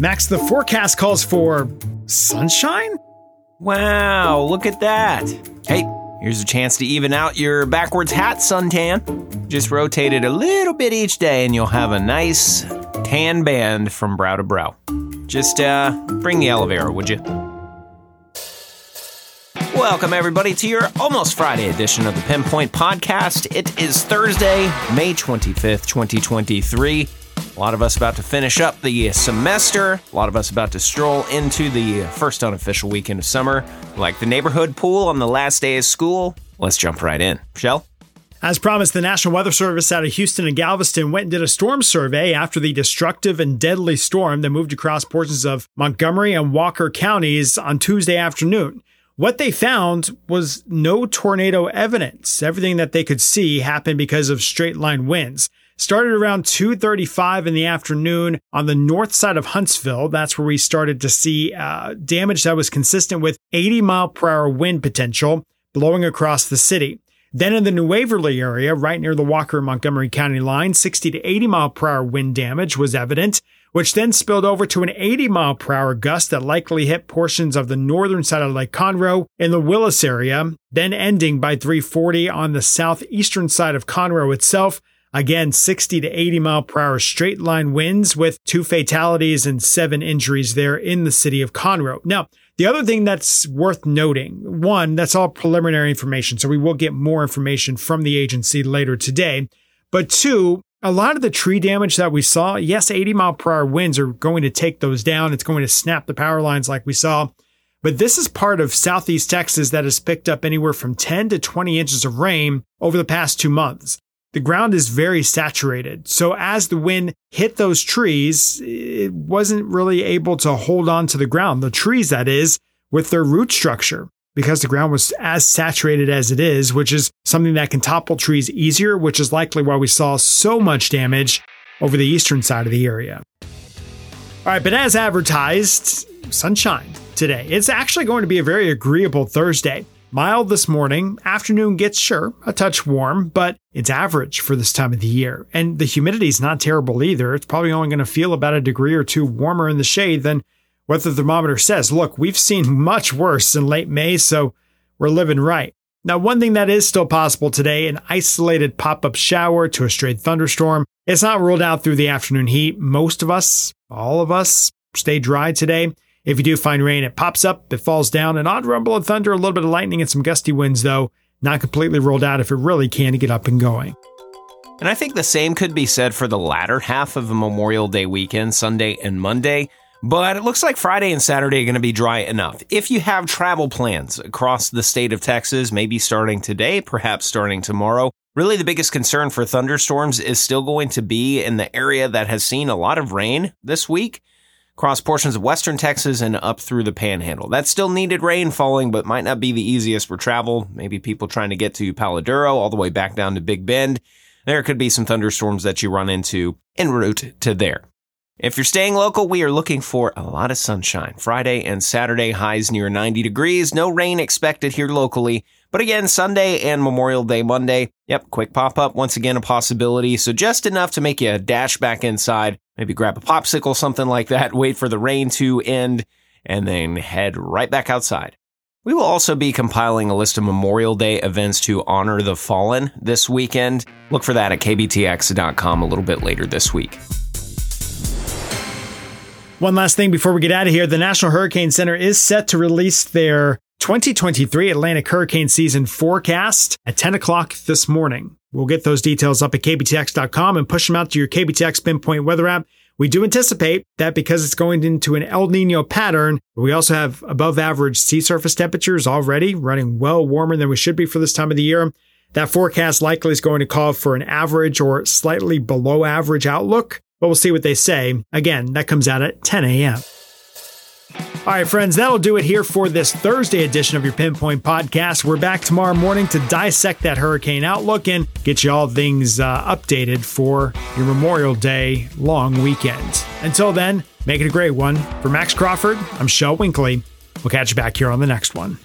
Max, the forecast calls for sunshine? Wow, look at that. Hey, here's a chance to even out your backwards hat suntan. Just rotate it a little bit each day and you'll have a nice tan band from brow to brow. Just uh, bring the elevator, would you? Welcome, everybody, to your almost Friday edition of the Pinpoint Podcast. It is Thursday, May 25th, 2023. A lot of us about to finish up the semester. A lot of us about to stroll into the first unofficial weekend of summer, like the neighborhood pool on the last day of school. Let's jump right in. Shel? As promised, the National Weather Service out of Houston and Galveston went and did a storm survey after the destructive and deadly storm that moved across portions of Montgomery and Walker counties on Tuesday afternoon. What they found was no tornado evidence. Everything that they could see happened because of straight line winds started around 2:35 in the afternoon on the north side of Huntsville. That's where we started to see uh, damage that was consistent with 80 mile per hour wind potential blowing across the city. Then in the New Waverly area, right near the Walker Montgomery County line, 60 to 80 mile per hour wind damage was evident, which then spilled over to an 80 mile per hour gust that likely hit portions of the northern side of Lake Conroe in the Willis area, then ending by 340 on the southeastern side of Conroe itself, Again, 60 to 80 mile per hour straight line winds with two fatalities and seven injuries there in the city of Conroe. Now, the other thing that's worth noting, one, that's all preliminary information. So we will get more information from the agency later today. But two, a lot of the tree damage that we saw, yes, 80 mile per hour winds are going to take those down. It's going to snap the power lines like we saw. But this is part of southeast Texas that has picked up anywhere from 10 to 20 inches of rain over the past two months the ground is very saturated. So as the wind hit those trees, it wasn't really able to hold on to the ground. The trees, that is, with their root structure because the ground was as saturated as it is, which is something that can topple trees easier, which is likely why we saw so much damage over the eastern side of the area. All right, but as advertised, sunshine today. It's actually going to be a very agreeable Thursday. Mild this morning, afternoon gets sure a touch warm, but it's average for this time of the year. And the humidity is not terrible either. It's probably only going to feel about a degree or two warmer in the shade than what the thermometer says. Look, we've seen much worse in late May, so we're living right. Now, one thing that is still possible today, an isolated pop-up shower to a straight thunderstorm. It's not ruled out through the afternoon heat. Most of us, all of us, stay dry today. If you do find rain, it pops up, it falls down, an odd rumble of thunder, a little bit of lightning, and some gusty winds, though. Not completely rolled out if it really can to get up and going. And I think the same could be said for the latter half of Memorial Day weekend, Sunday and Monday. But it looks like Friday and Saturday are going to be dry enough. If you have travel plans across the state of Texas, maybe starting today, perhaps starting tomorrow, really the biggest concern for thunderstorms is still going to be in the area that has seen a lot of rain this week across portions of western Texas and up through the panhandle. That still needed rain falling, but might not be the easiest for travel. Maybe people trying to get to Palo Duro all the way back down to Big Bend. There could be some thunderstorms that you run into en route to there. If you're staying local, we are looking for a lot of sunshine. Friday and Saturday highs near 90 degrees. No rain expected here locally. But again, Sunday and Memorial Day Monday, yep, quick pop up, once again a possibility. So just enough to make you dash back inside, maybe grab a popsicle, something like that, wait for the rain to end, and then head right back outside. We will also be compiling a list of Memorial Day events to honor the fallen this weekend. Look for that at kbtx.com a little bit later this week. One last thing before we get out of here the National Hurricane Center is set to release their 2023 Atlantic hurricane season forecast at 10 o'clock this morning. We'll get those details up at kbtx.com and push them out to your KBTX Pinpoint weather app. We do anticipate that because it's going into an El Nino pattern, we also have above average sea surface temperatures already running well warmer than we should be for this time of the year. That forecast likely is going to call for an average or slightly below average outlook, but we'll see what they say. Again, that comes out at 10 a.m. All right, friends, that'll do it here for this Thursday edition of your Pinpoint Podcast. We're back tomorrow morning to dissect that hurricane outlook and get you all things uh, updated for your Memorial Day long weekend. Until then, make it a great one. For Max Crawford, I'm Shel Winkley. We'll catch you back here on the next one.